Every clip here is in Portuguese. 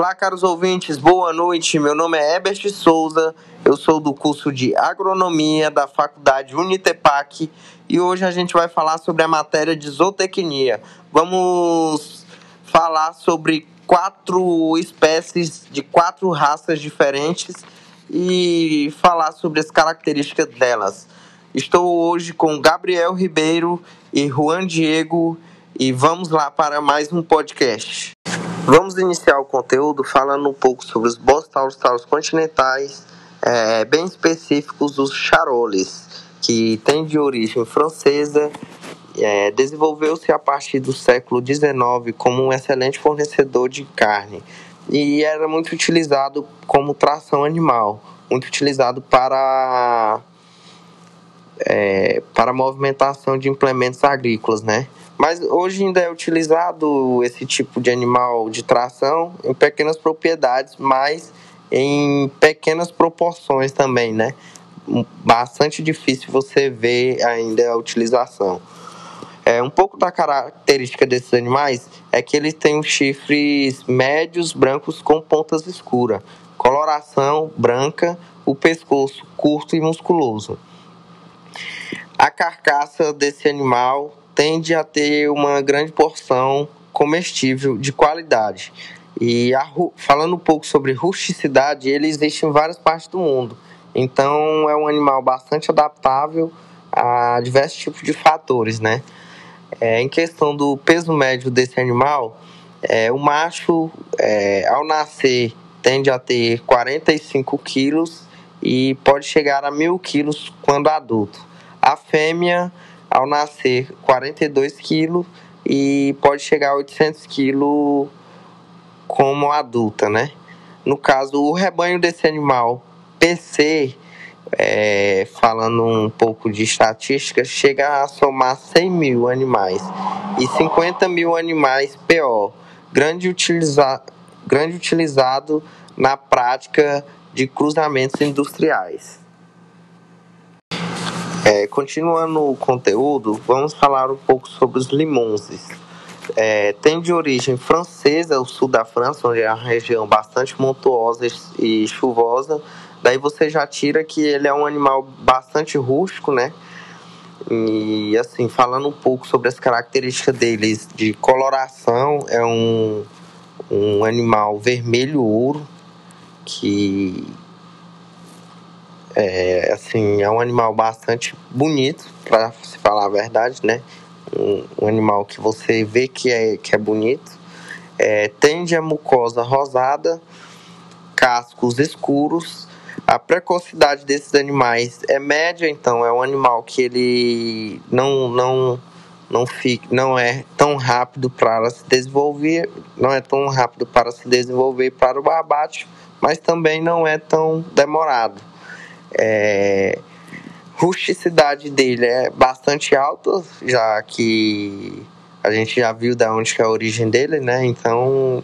Olá, caros ouvintes, boa noite. Meu nome é Ebert Souza, eu sou do curso de Agronomia da Faculdade Unitepac e hoje a gente vai falar sobre a matéria de zootecnia. Vamos falar sobre quatro espécies de quatro raças diferentes e falar sobre as características delas. Estou hoje com Gabriel Ribeiro e Juan Diego e vamos lá para mais um podcast. Vamos iniciar o conteúdo falando um pouco sobre os bossaurus continentais, é, bem específicos os charoles, que têm de origem francesa, é, desenvolveu-se a partir do século XIX como um excelente fornecedor de carne e era muito utilizado como tração animal, muito utilizado para é, para movimentação de implementos agrícolas, né? Mas hoje ainda é utilizado esse tipo de animal de tração em pequenas propriedades, mas em pequenas proporções também, né? Bastante difícil você ver ainda a utilização. É, um pouco da característica desses animais é que eles têm chifres médios brancos com pontas escuras, coloração branca, o pescoço curto e musculoso. A carcaça desse animal tende a ter uma grande porção comestível de qualidade. E a, falando um pouco sobre rusticidade, ele existe em várias partes do mundo. Então é um animal bastante adaptável a diversos tipos de fatores, né? É, em questão do peso médio desse animal, é, o macho, é, ao nascer, tende a ter 45 quilos e pode chegar a mil quilos quando adulto. A fêmea ao nascer 42 quilos e pode chegar a 800 quilos como adulta, né? No caso, o rebanho desse animal PC, é, falando um pouco de estatística, chega a somar 100 mil animais e 50 mil animais PO, grande, utiliza, grande utilizado na prática de cruzamentos industriais. É, continuando o conteúdo, vamos falar um pouco sobre os limonses. É, tem de origem francesa, o sul da França, onde é uma região bastante montuosa e chuvosa. Daí você já tira que ele é um animal bastante rústico, né? E assim, falando um pouco sobre as características deles de coloração, é um, um animal vermelho ouro que é, assim, é um animal bastante bonito, para se falar a verdade, né? Um, um, animal que você vê que é, que é bonito. É, tende a mucosa rosada, cascos escuros. A precocidade desses animais é média, então é um animal que ele não não não fica, não é tão rápido para se desenvolver, não é tão rápido para se desenvolver para o abate, mas também não é tão demorado. É, rusticidade dele é bastante alta, já que a gente já viu da onde é a origem dele, né? Então,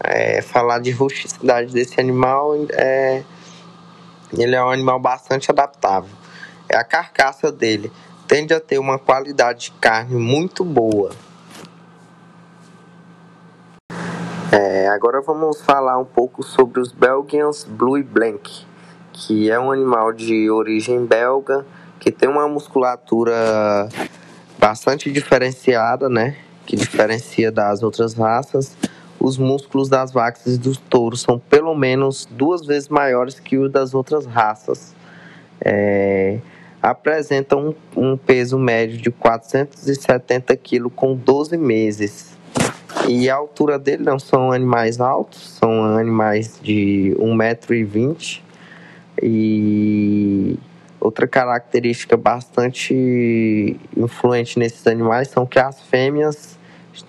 é, falar de rusticidade desse animal é ele é um animal bastante adaptável. É a carcaça dele tende a ter uma qualidade de carne muito boa. É, agora vamos falar um pouco sobre os Belgians Blue Blank que é um animal de origem belga, que tem uma musculatura bastante diferenciada, né? Que diferencia das outras raças. Os músculos das vacas e dos touros são pelo menos duas vezes maiores que os das outras raças. É, apresentam um, um peso médio de 470 kg com 12 meses. E a altura dele não são animais altos, são animais de 1,20m e outra característica bastante influente nesses animais são que as fêmeas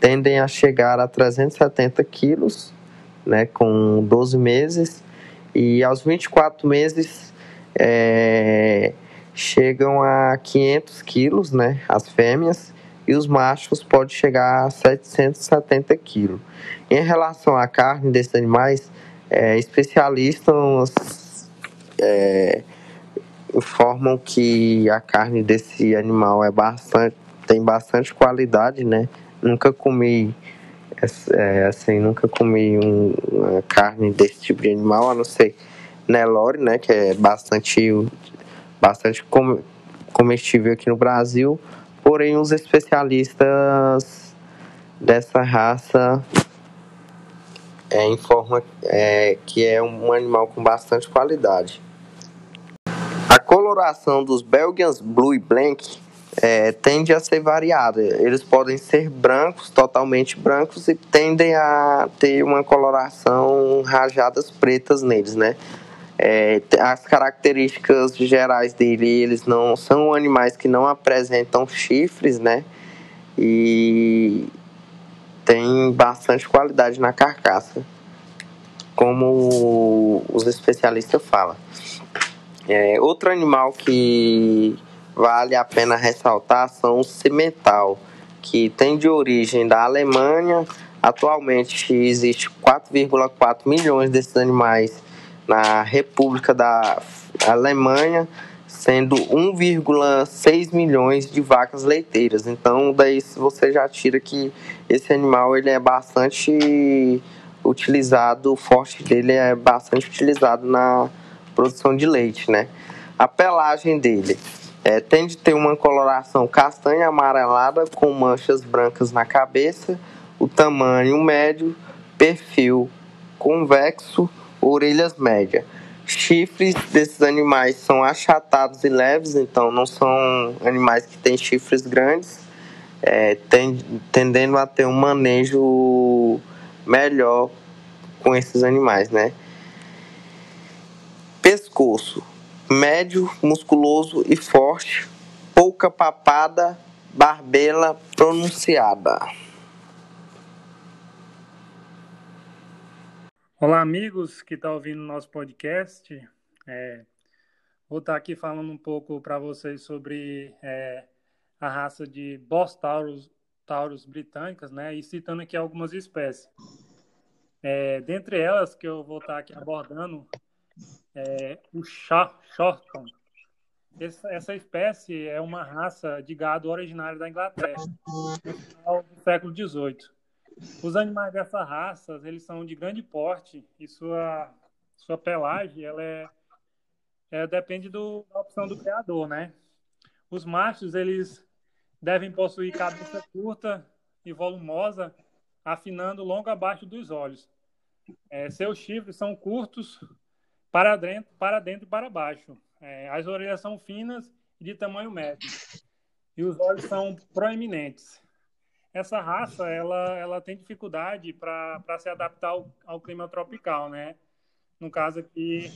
tendem a chegar a 370 quilos, né, com 12 meses, e aos 24 meses é, chegam a 500 quilos, né, as fêmeas, e os machos podem chegar a 770 quilos. Em relação à carne desses animais, é, especialistas é, informam que a carne desse animal é bastante, tem bastante qualidade, né? Nunca comi É, assim, nunca comi um, uma carne desse tipo de animal, a não ser Nelore, né, que é bastante, bastante comestível aqui no Brasil. Porém, os especialistas dessa raça é, informam é, que é um animal com bastante qualidade. Coloração dos Belgians Blue e Blank é, tende a ser variada. Eles podem ser brancos, totalmente brancos, e tendem a ter uma coloração rajadas pretas neles, né? É, as características gerais dele, eles não são animais que não apresentam chifres, né? E tem bastante qualidade na carcaça, como os especialistas falam. É, outro animal que vale a pena ressaltar são os cimental, que tem de origem da Alemanha. Atualmente existe 4,4 milhões desses animais na República da Alemanha, sendo 1,6 milhões de vacas leiteiras. Então, daí você já tira que esse animal ele é bastante utilizado, o forte dele é bastante utilizado na produção de leite, né? A pelagem dele é, tem de ter uma coloração castanha amarelada com manchas brancas na cabeça, o tamanho médio, perfil convexo, orelhas médias. Chifres desses animais são achatados e leves, então não são animais que têm chifres grandes, é, tendendo a ter um manejo melhor com esses animais, né? Pescoço médio, musculoso e forte, pouca papada, barbela pronunciada. Olá, amigos que estão tá ouvindo nosso podcast. É, vou estar tá aqui falando um pouco para vocês sobre é, a raça de Boss Taurus, Taurus britânicas, né? E citando aqui algumas espécies. É, dentre elas que eu vou estar tá aqui abordando, é, o Shorton. Essa, essa, espécie é uma raça de gado originária da Inglaterra, do século XVIII. Os animais dessa raça, eles são de grande porte e sua, sua pelagem, ela é, é depende do, da opção do criador, né? Os machos, eles devem possuir cabeça curta e volumosa, afinando longo abaixo dos olhos. É, seus chifres são curtos, para dentro, para dentro e para baixo. É, as orelhas são finas e de tamanho médio. E os olhos são proeminentes. Essa raça, ela, ela tem dificuldade para se adaptar ao, ao, clima tropical, né? No caso aqui,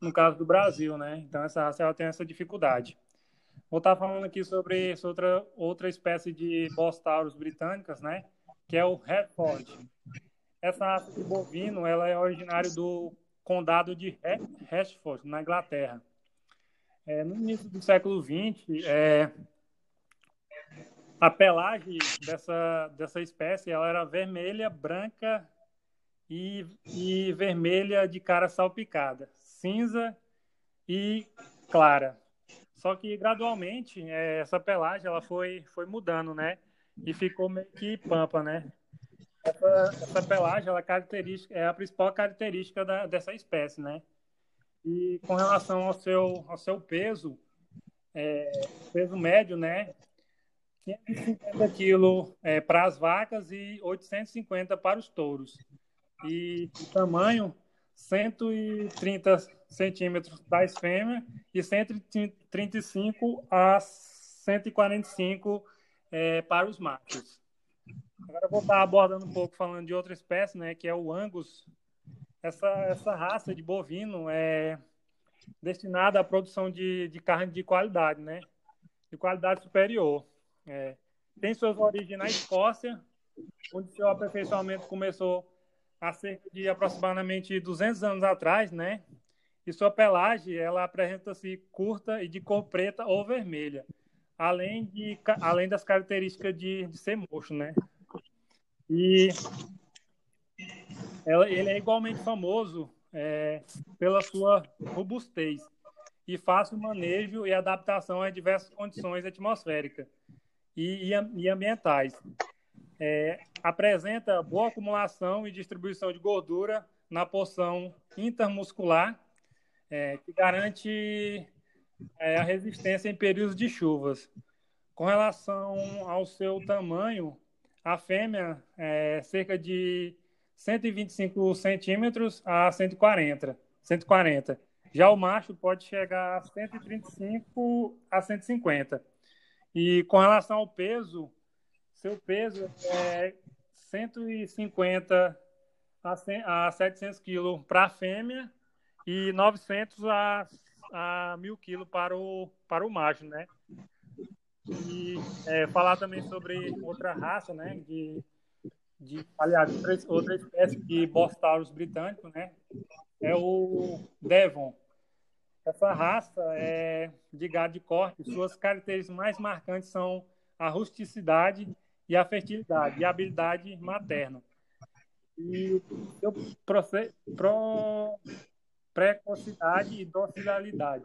no caso do Brasil, né? Então, essa raça, ela tem essa dificuldade. Vou estar falando aqui sobre, outra, outra espécie de Bostaurus britânicas, né? Que é o Hereford. Essa raça de bovino, ela é originária do condado de Hertford, na Inglaterra. É, no início do século XX, é, a pelagem dessa, dessa espécie ela era vermelha, branca e, e vermelha de cara salpicada, cinza e clara. Só que gradualmente é, essa pelagem ela foi, foi mudando, né? E ficou meio que pampa, né? Essa, essa pelagem ela é, característica, é a principal característica da, dessa espécie, né? E com relação ao seu, ao seu peso, é, peso médio, né? 550 quilos é, para as vacas e 850 para os touros. E o tamanho, 130 centímetros das fêmeas e 135 a 145 é, para os machos. Agora eu vou estar abordando um pouco falando de outra espécie, né, que é o Angus. Essa, essa raça de bovino é destinada à produção de, de carne de qualidade, né, de qualidade superior. É, tem suas origens na Escócia, onde seu aperfeiçoamento começou há cerca de aproximadamente 200 anos atrás, né? E sua pelagem, ela apresenta-se curta e de cor preta ou vermelha, além, de, além das características de, de ser mocho, né? E ele é igualmente famoso é, pela sua robustez e fácil manejo e adaptação a diversas condições atmosféricas e, e, e ambientais. é, apresenta boa acumulação e distribuição de gordura na porção intermuscular, é, que garante é, a resistência em períodos de chuvas. Com relação ao seu tamanho, a fêmea é cerca de 125 centímetros a 140, 140. Já o macho pode chegar a 135 a 150. E com relação ao peso, seu peso é 150 a, 700 quilos para a fêmea e 900 a, a 1000 quilos para o, para o macho, né? E é, falar também sobre outra raça, né? De, de aliás, outra, espécie de Bostaurus britânico, né? É o Devon. Essa raça é de gado de corte. Suas características mais marcantes são a rusticidade e a fertilidade e a habilidade materna. E o seu pro, precocidade e docilidade.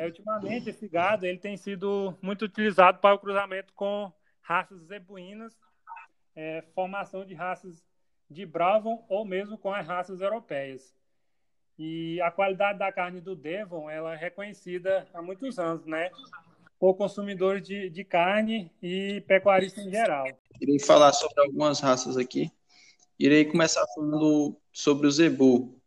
É, ultimamente, esse gado ele tem sido muito utilizado para o cruzamento com raças zebuínas, é, formação de raças de Bravon ou mesmo com as raças europeias. E a qualidade da carne do Devon ela é reconhecida há muitos anos, né? Por consumidores de, de carne e pecuaristas em geral. Irei falar sobre algumas raças aqui. Irei começar falando sobre o zebu.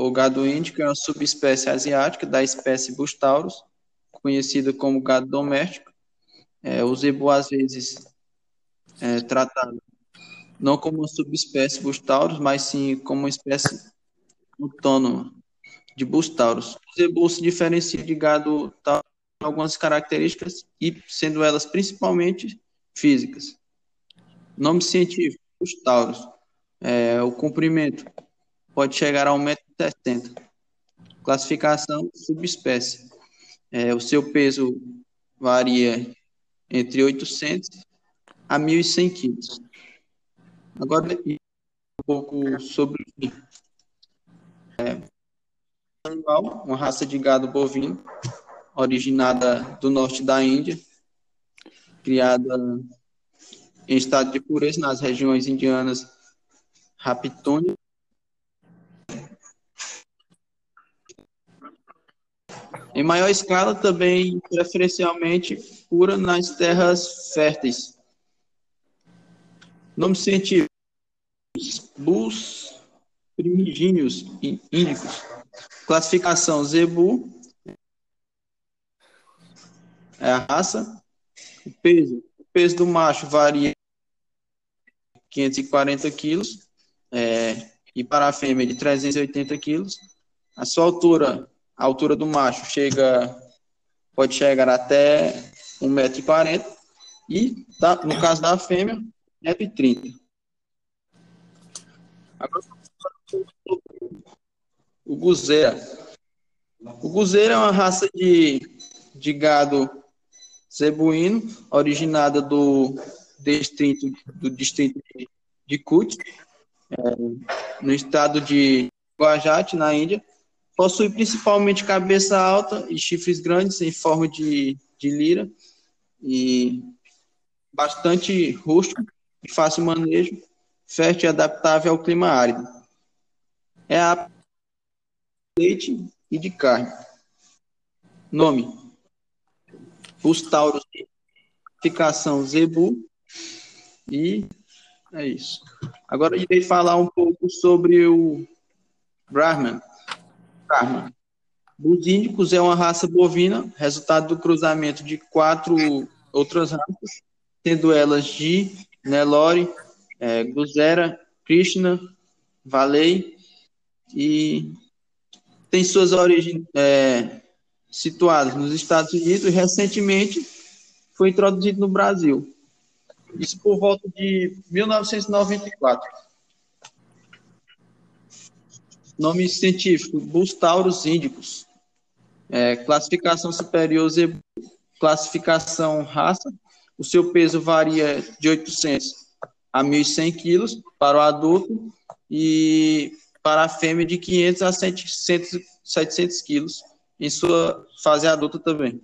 O gado índico é uma subespécie asiática da espécie Bustaurus, conhecida como gado doméstico. É, o zebu, às vezes, é tratado não como uma subespécie Bustaurus, mas sim como uma espécie autônoma de Bustaurus. O zebu se diferencia de gado tal algumas características e sendo elas principalmente físicas. Nome científico: Bustaurus. É, o comprimento pode chegar a 1,70m. Classificação subespécie. É, o seu peso varia entre 800 a 1.100 quilos. Agora, um pouco sobre é, animal, uma raça de gado bovino, originada do norte da Índia, criada em estado de pureza nas regiões indianas Raptônia Em maior escala, também preferencialmente pura nas terras férteis. Nome científico: Bus primigíneos índicos. Classificação: Zebu. É a raça. O peso: o peso do macho varia 540 quilos. É, e para a fêmea de 380 quilos. A sua altura a altura do macho chega, pode chegar até 1,40m e, tá, no caso da fêmea, 1,30m. Agora, o guzeira. O guzeira é uma raça de, de gado zebuíno, originada do distrito, do distrito de, Kut, é, no estado de Guajat, na Índia. Possui principalmente cabeça alta e chifres grandes em forma de, de lira e bastante rústico e fácil manejo, fértil e adaptável ao clima árido. É a leite e de carne. Nome: Os Tauros Ficação Zebu. E é isso. Agora irei falar um pouco sobre o Brahman, Brahma. Os índicos é uma raça bovina, resultado do cruzamento de quatro outras raças, sendo elas Gi, Nelore, é, Guzera, Krishna, Valei, e tem suas origens é, situadas nos Estados Unidos e recentemente foi introduzido no Brasil. Isso por volta de 1994. Nome científico, Bustaurus índicos. É, classificação superior, zebu. Classificação raça. O seu peso varia de 800 a 1.100 quilos para o adulto e para a fêmea de 500 a 700, 700 quilos em sua fase adulta também.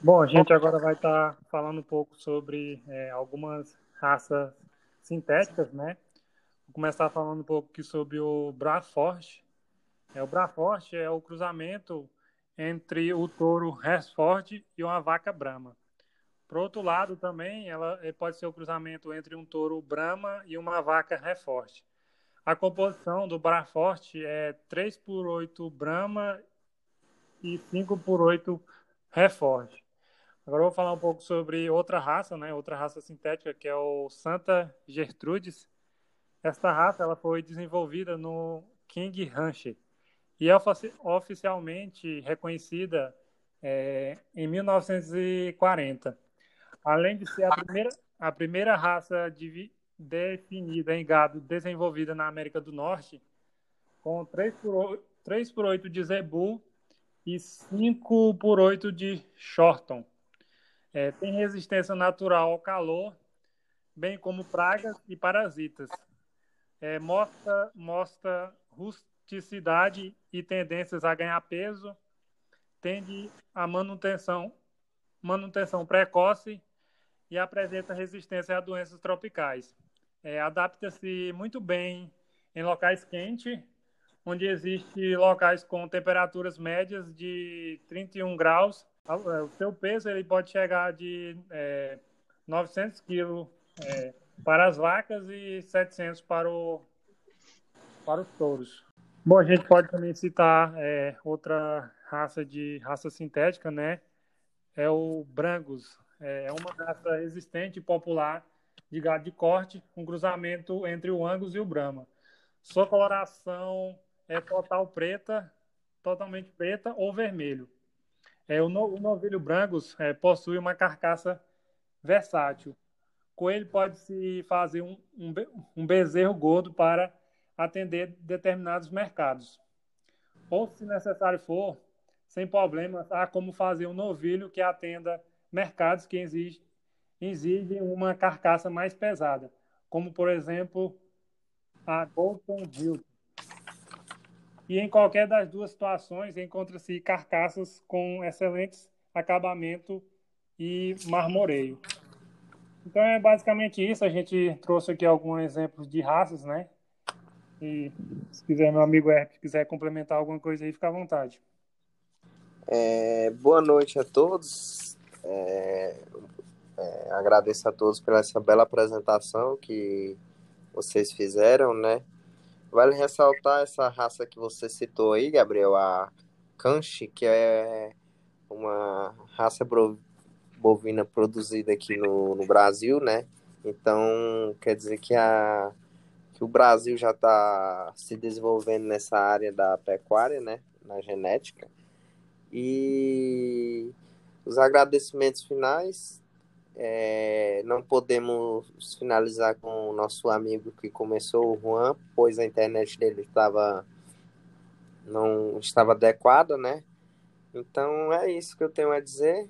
Bom, a gente agora vai estar tá falando um pouco sobre é, algumas raças sintéticas, né? Começar falando um pouco aqui sobre o Brafort. É, o Brafort é o cruzamento entre o touro Resford e uma vaca Brahma. Por outro lado, também, ela pode ser o cruzamento entre um touro Brahma e uma vaca Reforte. A composição do Brafort é 3 por 8 Brahma e 5 por 8 Reforte. Agora eu vou falar um pouco sobre outra raça, né? Outra raça sintética que é o Santa Gertrudes. Esta raça ela foi desenvolvida no King Ranch e é oficialmente reconhecida é, em 1940. Além de ser a primeira, a primeira raça de, definida em gado desenvolvida na América do Norte, com 3 por 8, 3 por 8 de zebu e 5 por 8 de shorton. É, tem resistência natural ao calor, bem como pragas e parasitas. É, mostra, mostra rusticidade e tendências a ganhar peso, tende a manutenção, manutenção precoce e apresenta resistência a doenças tropicais. É, Adapta-se muito bem em locais quentes, onde existem locais com temperaturas médias de 31 graus. É, o seu peso ele pode chegar de é, 900 quilos é, para as vacas e 700 para, o, para os touros. Bom, a gente pode também citar é, outra raça de raça sintética, né? É o Brangus. É, é uma raça resistente e popular de gado de corte, um cruzamento entre o Angus e o Brahma. Sua coloração é total preta, totalmente preta ou vermelho. É, o, no, o novilho Brangus é, possui uma carcaça versátil. Com ele pode-se fazer um, um, um bezerro gordo para atender determinados mercados. Ou, se necessário for, sem problemas, há como fazer um novilho que atenda mercados que exigem, exigem uma carcaça mais pesada, como, por exemplo, a Golden Hill. E em qualquer das duas situações, encontra-se carcaças com excelentes acabamento e marmoreio. Então é basicamente isso. A gente trouxe aqui alguns exemplos de raças, né? E se quiser, meu amigo Herp, quiser complementar alguma coisa aí, fica à vontade. É, boa noite a todos. É, é, agradeço a todos pela essa bela apresentação que vocês fizeram, né? Vale ressaltar essa raça que você citou aí, Gabriel, a Canche, que é uma raça bovina produzida aqui no, no Brasil, né? Então, quer dizer que, a, que o Brasil já está se desenvolvendo nessa área da pecuária, né? Na genética. E os agradecimentos finais. É, não podemos finalizar com o nosso amigo que começou, o Juan, pois a internet dele estava não estava adequada, né? Então é isso que eu tenho a dizer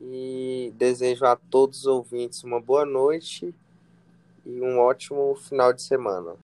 e desejo a todos os ouvintes uma boa noite e um ótimo final de semana.